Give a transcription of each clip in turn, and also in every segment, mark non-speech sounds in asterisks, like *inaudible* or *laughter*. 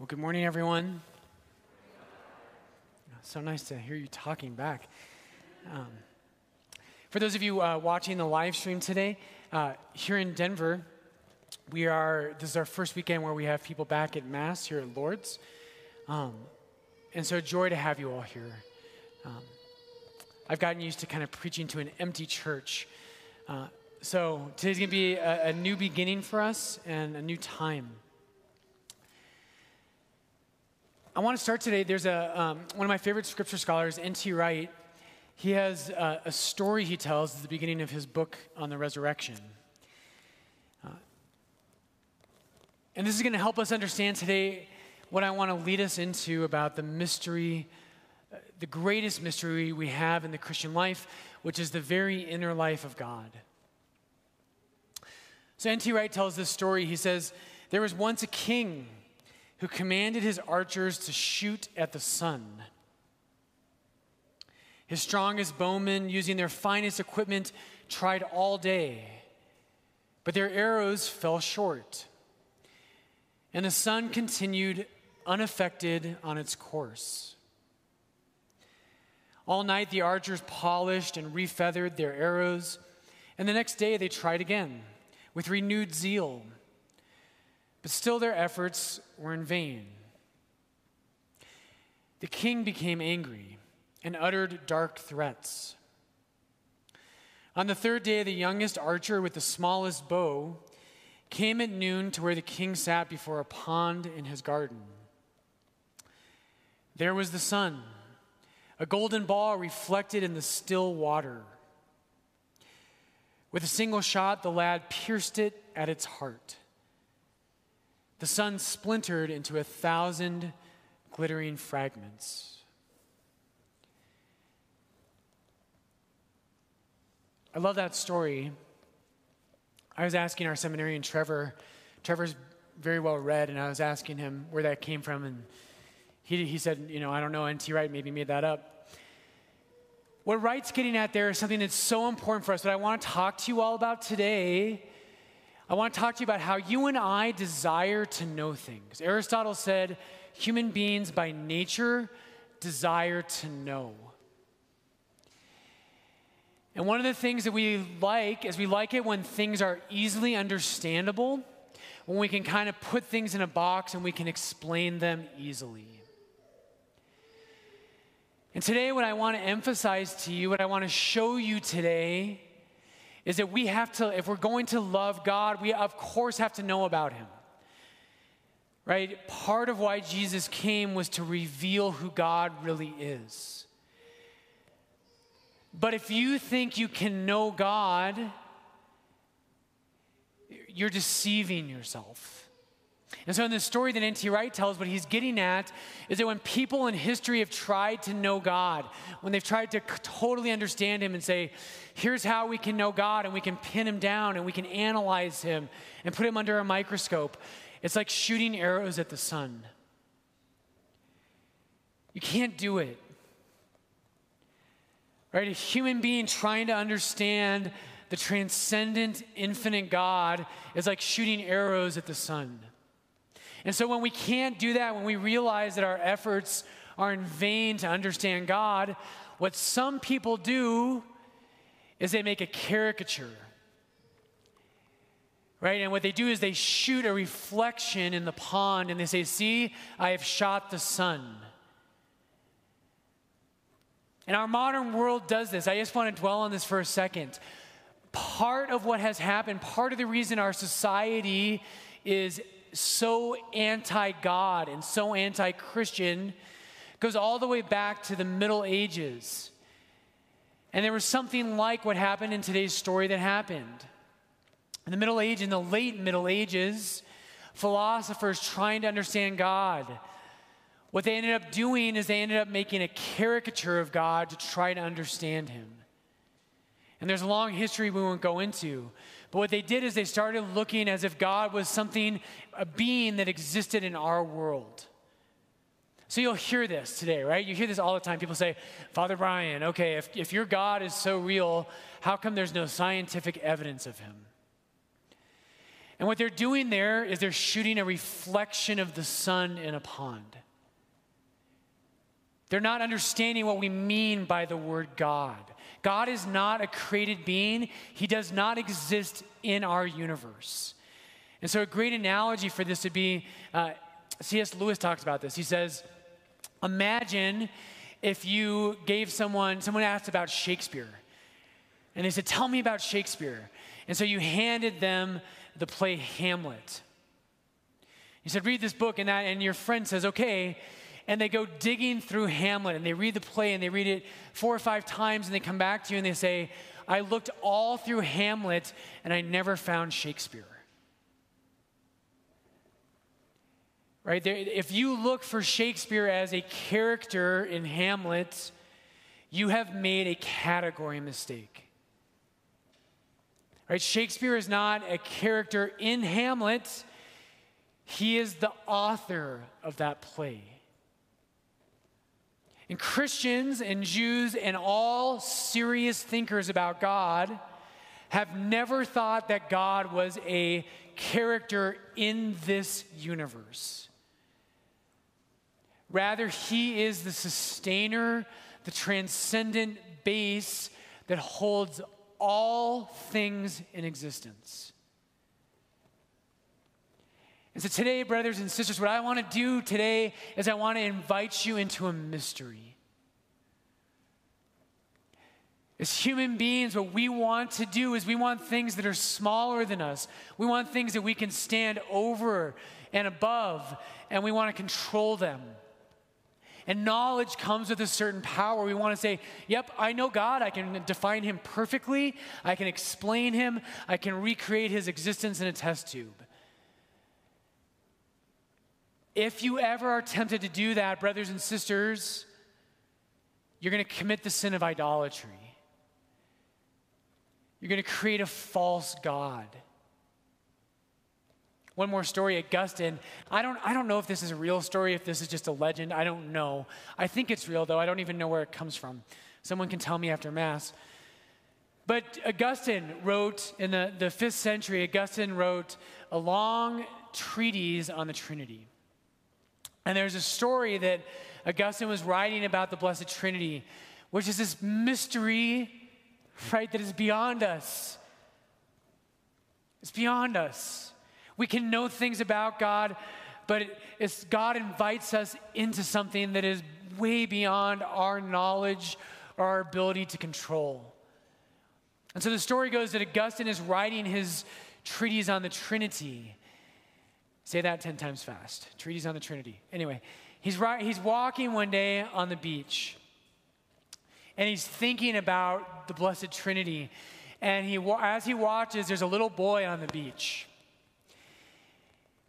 Well, good morning, everyone. So nice to hear you talking back. Um, for those of you uh, watching the live stream today, uh, here in Denver, we are, this is our first weekend where we have people back at Mass here at Lourdes. Um, and so, joy to have you all here. Um, I've gotten used to kind of preaching to an empty church. Uh, so, today's going to be a, a new beginning for us and a new time. I want to start today. There's a, um, one of my favorite scripture scholars, N.T. Wright. He has a, a, story he tells at the beginning of his book on the resurrection. Uh, and this is going to help us understand today what I want to lead us into about the mystery, uh, the greatest mystery we have in the Christian life, which is the very inner life of God. So N.T. Wright tells this story. He says, There was once a king who commanded his archers to shoot at the sun. His strongest bowmen, using their finest equipment, tried all day, but their arrows fell short. And the sun continued unaffected on its course. All night the archers polished and refeathered their arrows, and the next day they tried again with renewed zeal. But still, their efforts were in vain. The king became angry and uttered dark threats. On the third day, the youngest archer with the smallest bow came at noon to where the king sat before a pond in his garden. There was the sun, a golden ball reflected in the still water. With a single shot, the lad pierced it at its heart. The sun splintered into a thousand glittering fragments. I love that story. I was asking our seminarian, Trevor, Trevor's very well read, and I was asking him where that came from, and he, he said, You know, I don't know, N.T. Wright maybe made that up. What Wright's getting at there is something that's so important for us, that I want to talk to you all about today I want to talk to you about how you and I desire to know things. Aristotle said human beings by nature desire to know. And one of the things that we like is we like it when things are easily understandable, when we can kind of put things in a box and we can explain them easily. And today, what I want to emphasize to you, what I want to show you today, is that we have to, if we're going to love God, we of course have to know about Him. Right? Part of why Jesus came was to reveal who God really is. But if you think you can know God, you're deceiving yourself. And so, in the story that N.T. Wright tells, what he's getting at is that when people in history have tried to know God, when they've tried to totally understand Him and say, here's how we can know God and we can pin Him down and we can analyze Him and put Him under a microscope, it's like shooting arrows at the sun. You can't do it. Right? A human being trying to understand the transcendent, infinite God is like shooting arrows at the sun. And so when we can't do that, when we realize that our efforts are in vain to understand God, what some people do is they make a caricature. Right? And what they do is they shoot a reflection in the pond and they say, See, I have shot the sun. And our modern world does this. I just want to dwell on this for a second. Part of what has happened, part of the reason our society is so anti God and so anti Christian goes all the way back to the Middle Ages. And there was something like what happened in today's story that happened. In the Middle Age, in the late Middle Ages, philosophers trying to understand God, what they ended up doing is they ended up making a caricature of God to try to understand Him. And there's a long history we won't go into. But what they did is they started looking as if God was something, a being that existed in our world. So you'll hear this today, right? You hear this all the time. People say, Father Brian, okay, if, if your God is so real, how come there's no scientific evidence of him? And what they're doing there is they're shooting a reflection of the sun in a pond. They're not understanding what we mean by the word God. God is not a created being, He does not exist in our universe. And so, a great analogy for this would be uh, C.S. Lewis talks about this. He says, Imagine if you gave someone, someone asked about Shakespeare, and they said, Tell me about Shakespeare. And so you handed them the play Hamlet. You said, Read this book, and, that, and your friend says, Okay and they go digging through Hamlet and they read the play and they read it four or five times and they come back to you and they say, I looked all through Hamlet and I never found Shakespeare. Right? There, if you look for Shakespeare as a character in Hamlet, you have made a category mistake. Right? Shakespeare is not a character in Hamlet, he is the author of that play. And Christians and Jews and all serious thinkers about God have never thought that God was a character in this universe. Rather, He is the sustainer, the transcendent base that holds all things in existence. And so, today, brothers and sisters, what I want to do today is I want to invite you into a mystery. As human beings, what we want to do is we want things that are smaller than us. We want things that we can stand over and above, and we want to control them. And knowledge comes with a certain power. We want to say, Yep, I know God. I can define him perfectly. I can explain him. I can recreate his existence in a test tube. If you ever are tempted to do that, brothers and sisters, you're going to commit the sin of idolatry. You're going to create a false God. One more story, Augustine. I don't, I don't know if this is a real story, if this is just a legend. I don't know. I think it's real, though. I don't even know where it comes from. Someone can tell me after Mass. But Augustine wrote, in the, the fifth century, Augustine wrote a long treatise on the Trinity. And there's a story that Augustine was writing about the Blessed Trinity, which is this mystery, right, that is beyond us. It's beyond us. We can know things about God, but it's, God invites us into something that is way beyond our knowledge or our ability to control. And so the story goes that Augustine is writing his treatise on the Trinity. Say that 10 times fast. Treatise on the Trinity. Anyway, he's, he's walking one day on the beach and he's thinking about the Blessed Trinity. And he, as he watches, there's a little boy on the beach.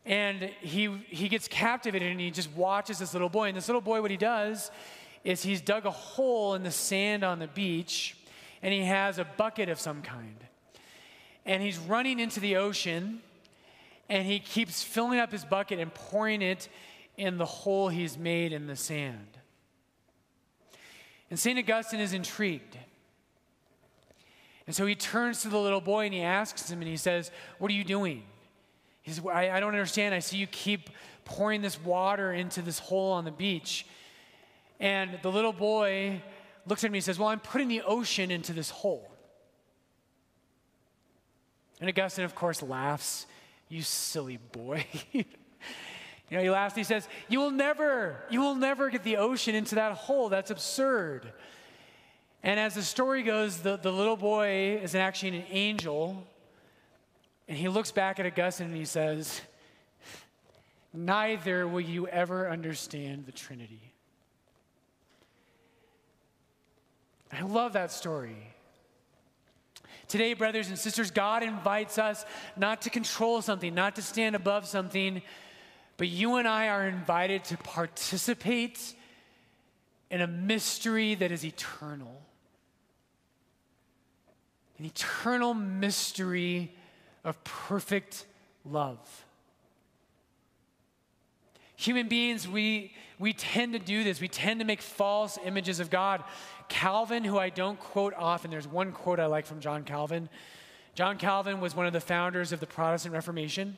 And he, he gets captivated and he just watches this little boy. And this little boy, what he does is he's dug a hole in the sand on the beach and he has a bucket of some kind. And he's running into the ocean and he keeps filling up his bucket and pouring it in the hole he's made in the sand. And St. Augustine is intrigued. And so he turns to the little boy and he asks him, and he says, What are you doing? He says, I, I don't understand. I see you keep pouring this water into this hole on the beach. And the little boy looks at me and says, Well, I'm putting the ocean into this hole. And Augustine, of course, laughs you silly boy. *laughs* you know, he laughs he says, You will never, you will never get the ocean into that hole. That's absurd. And as the story goes, the, the little boy is actually an angel. And he looks back at Augustine and he says, Neither will you ever understand the Trinity. I love that story. Today, brothers and sisters, God invites us not to control something, not to stand above something, but you and I are invited to participate in a mystery that is eternal. An eternal mystery of perfect love. Human beings, we, we tend to do this. We tend to make false images of God. Calvin, who I don't quote often, there's one quote I like from John Calvin. John Calvin was one of the founders of the Protestant Reformation.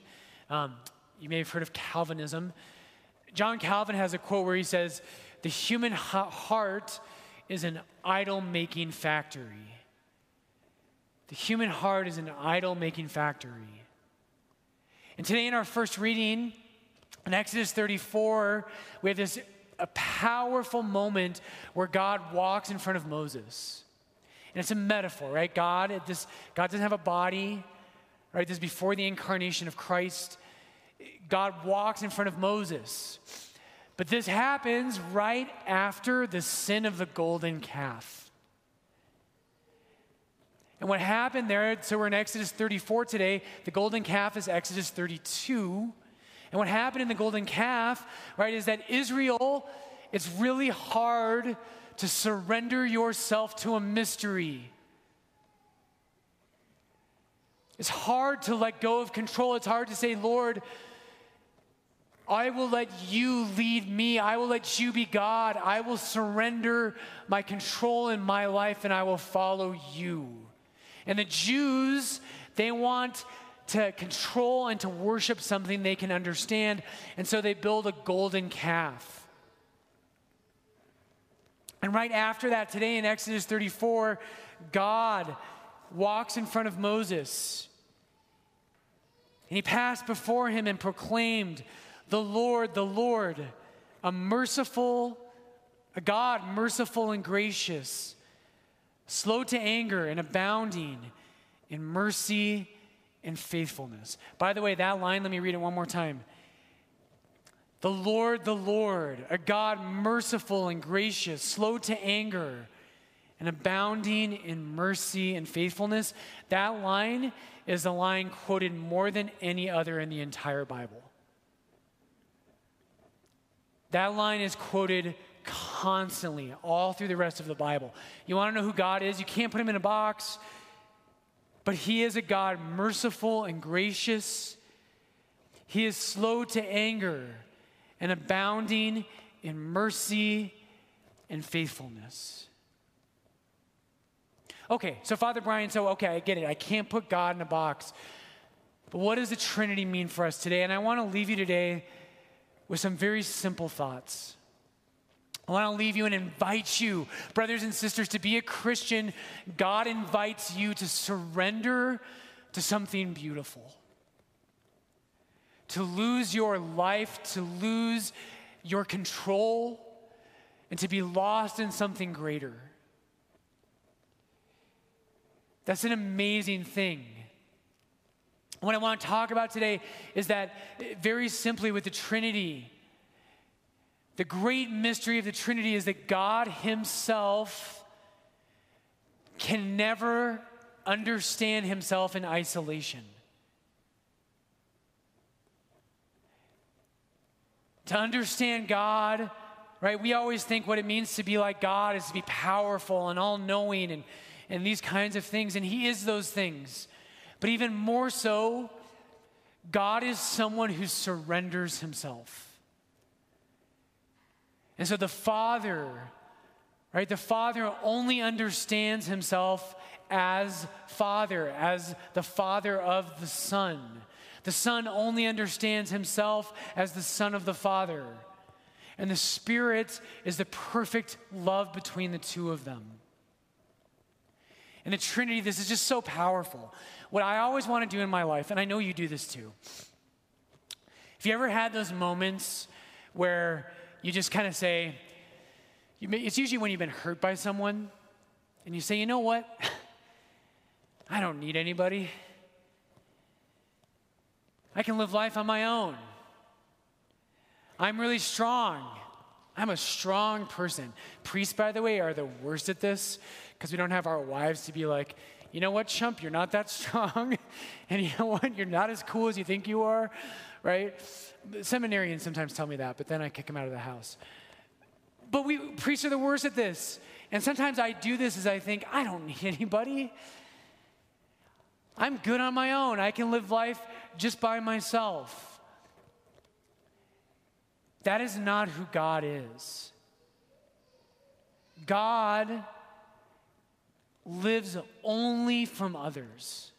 Um, you may have heard of Calvinism. John Calvin has a quote where he says, The human heart is an idol making factory. The human heart is an idol making factory. And today, in our first reading, in Exodus 34, we have this a powerful moment where God walks in front of Moses. And it's a metaphor, right? God, this, God doesn't have a body, right? This is before the incarnation of Christ. God walks in front of Moses. But this happens right after the sin of the golden calf. And what happened there, so we're in Exodus 34 today, the golden calf is Exodus 32. And what happened in the golden calf, right, is that Israel, it's really hard to surrender yourself to a mystery. It's hard to let go of control. It's hard to say, Lord, I will let you lead me. I will let you be God. I will surrender my control in my life and I will follow you. And the Jews, they want to control and to worship something they can understand. And so they build a golden calf. And right after that, today in Exodus 34, God walks in front of Moses. And he passed before him and proclaimed, The Lord, the Lord, a merciful, a God merciful and gracious, slow to anger and abounding in mercy and faithfulness. By the way, that line, let me read it one more time. The Lord, the Lord, a God merciful and gracious, slow to anger, and abounding in mercy and faithfulness. That line is the line quoted more than any other in the entire Bible. That line is quoted constantly all through the rest of the Bible. You want to know who God is? You can't put him in a box. But he is a God merciful and gracious. He is slow to anger and abounding in mercy and faithfulness. Okay, so Father Brian, so okay, I get it. I can't put God in a box. But what does the Trinity mean for us today? And I want to leave you today with some very simple thoughts. I want to leave you and invite you, brothers and sisters, to be a Christian. God invites you to surrender to something beautiful, to lose your life, to lose your control, and to be lost in something greater. That's an amazing thing. What I want to talk about today is that, very simply, with the Trinity, the great mystery of the Trinity is that God Himself can never understand Himself in isolation. To understand God, right, we always think what it means to be like God is to be powerful and all knowing and, and these kinds of things, and He is those things. But even more so, God is someone who surrenders Himself. And so the Father, right, the Father only understands himself as Father, as the Father of the Son. The Son only understands himself as the Son of the Father. And the Spirit is the perfect love between the two of them. In the Trinity, this is just so powerful. What I always want to do in my life, and I know you do this too. If you ever had those moments where you just kind of say, it's usually when you've been hurt by someone, and you say, you know what? I don't need anybody. I can live life on my own. I'm really strong. I'm a strong person. Priests, by the way, are the worst at this because we don't have our wives to be like, you know what, chump, you're not that *laughs* strong. and you know what, you're not as cool as you think you are right? Seminarians sometimes tell me that, but then I kick them out of the house. But we priests are the worst at this. And sometimes I do this as I think, I don't need anybody. I'm good on my own. I can live life just by myself. That is not who God is. God lives only from others.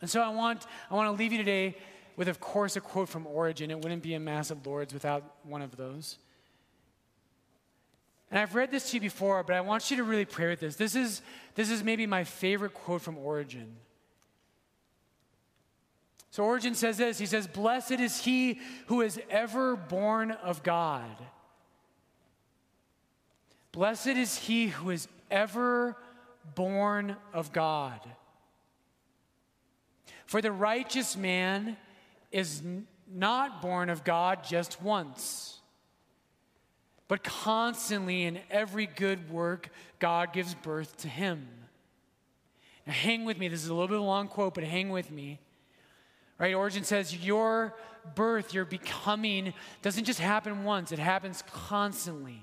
And so I want, I want to leave you today with, of course, a quote from Origen. It wouldn't be a Mass of Lourdes without one of those. And I've read this to you before, but I want you to really pray with this. This is, this is maybe my favorite quote from Origen. So Origen says this He says, Blessed is he who is ever born of God. Blessed is he who is ever born of God. For the righteous man is not born of God just once, but constantly in every good work, God gives birth to him. Now, hang with me. This is a little bit of a long quote, but hang with me. Right? Origen says your birth, your becoming, doesn't just happen once, it happens constantly.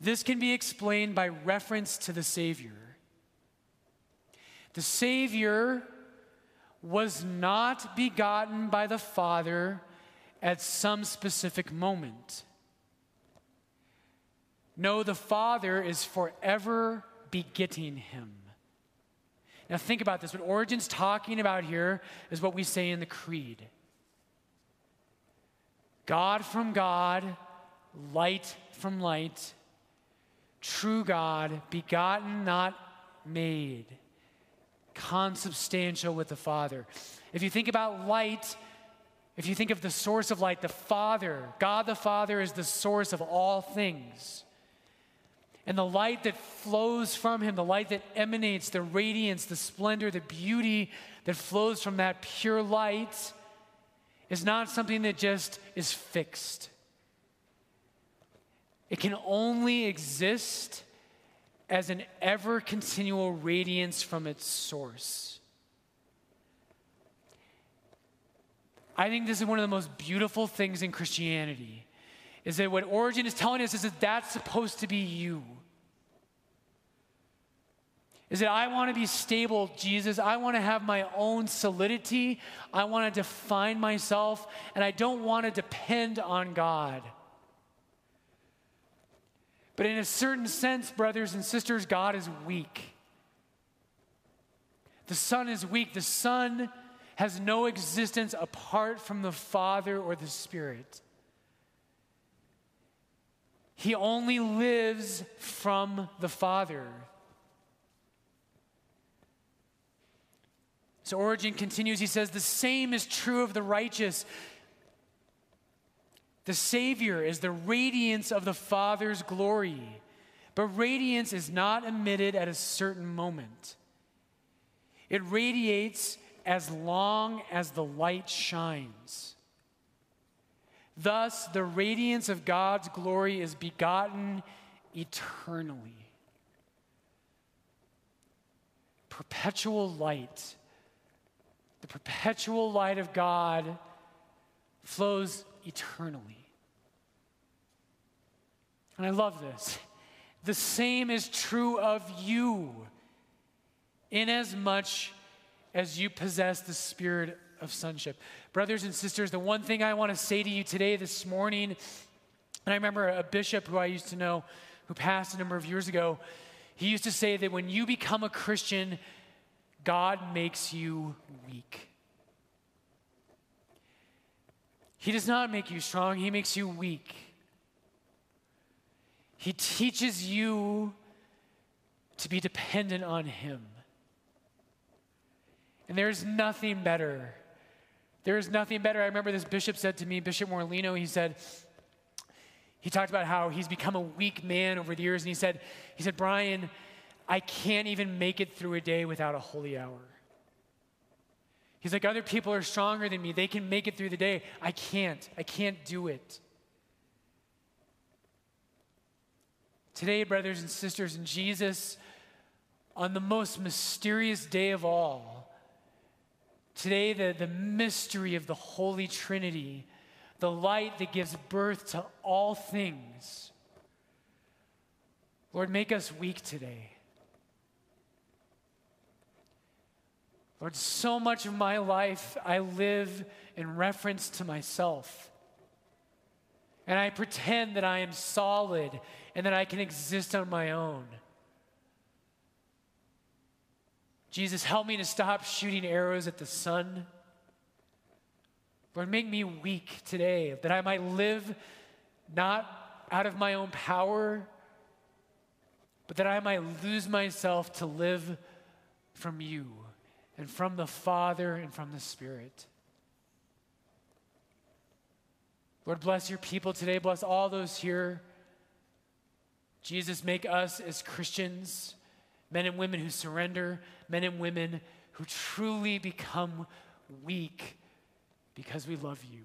This can be explained by reference to the Savior. The Savior was not begotten by the Father at some specific moment. No, the Father is forever begetting him. Now, think about this. What Origen's talking about here is what we say in the Creed God from God, light from light, true God, begotten, not made, consubstantial with the Father. If you think about light, if you think of the source of light, the Father, God the Father is the source of all things. And the light that flows from him, the light that emanates, the radiance, the splendor, the beauty that flows from that pure light is not something that just is fixed. It can only exist as an ever continual radiance from its source. I think this is one of the most beautiful things in Christianity is that what Origen is telling us is that that's supposed to be you. Is that I want to be stable, Jesus. I want to have my own solidity. I want to define myself, and I don't want to depend on God. But in a certain sense, brothers and sisters, God is weak. The Son is weak. The Son has no existence apart from the Father or the Spirit. He only lives from the Father. So Origen continues, he says, The same is true of the righteous. The Savior is the radiance of the Father's glory, but radiance is not emitted at a certain moment. It radiates as long as the light shines. Thus, the radiance of God's glory is begotten eternally. Perpetual light, the perpetual light of God flows eternally. And I love this. The same is true of you, inasmuch as much as you possess the spirit of sonship. Brothers and sisters, the one thing I want to say to you today, this morning, and I remember a bishop who I used to know who passed a number of years ago, he used to say that when you become a Christian, God makes you weak. He does not make you strong, He makes you weak. He teaches you to be dependent on Him. And there's nothing better there is nothing better. I remember this bishop said to me, Bishop Morlino, he said, he talked about how he's become a weak man over the years, and he said, he said, Brian, I can't even make it through a day without a holy hour. He's like, other people are stronger than me. They can make it through the day. I can't. I can't do it. Today, brothers and sisters, in Jesus, on the most mysterious day of all, Today, the, the mystery of the Holy Trinity, the light that gives birth to all things. Lord, make us weak today. Lord, so much of my life I live in reference to myself. And I pretend that I am solid and that I can exist on my own. Jesus, help me to stop shooting arrows at the sun. Lord, make me weak today that I might live not out of my own power, but that I might lose myself to live from you and from the Father and from the Spirit. Lord, bless your people today. Bless all those here. Jesus, make us as Christians, men and women who surrender, men and women who truly become weak because we love you.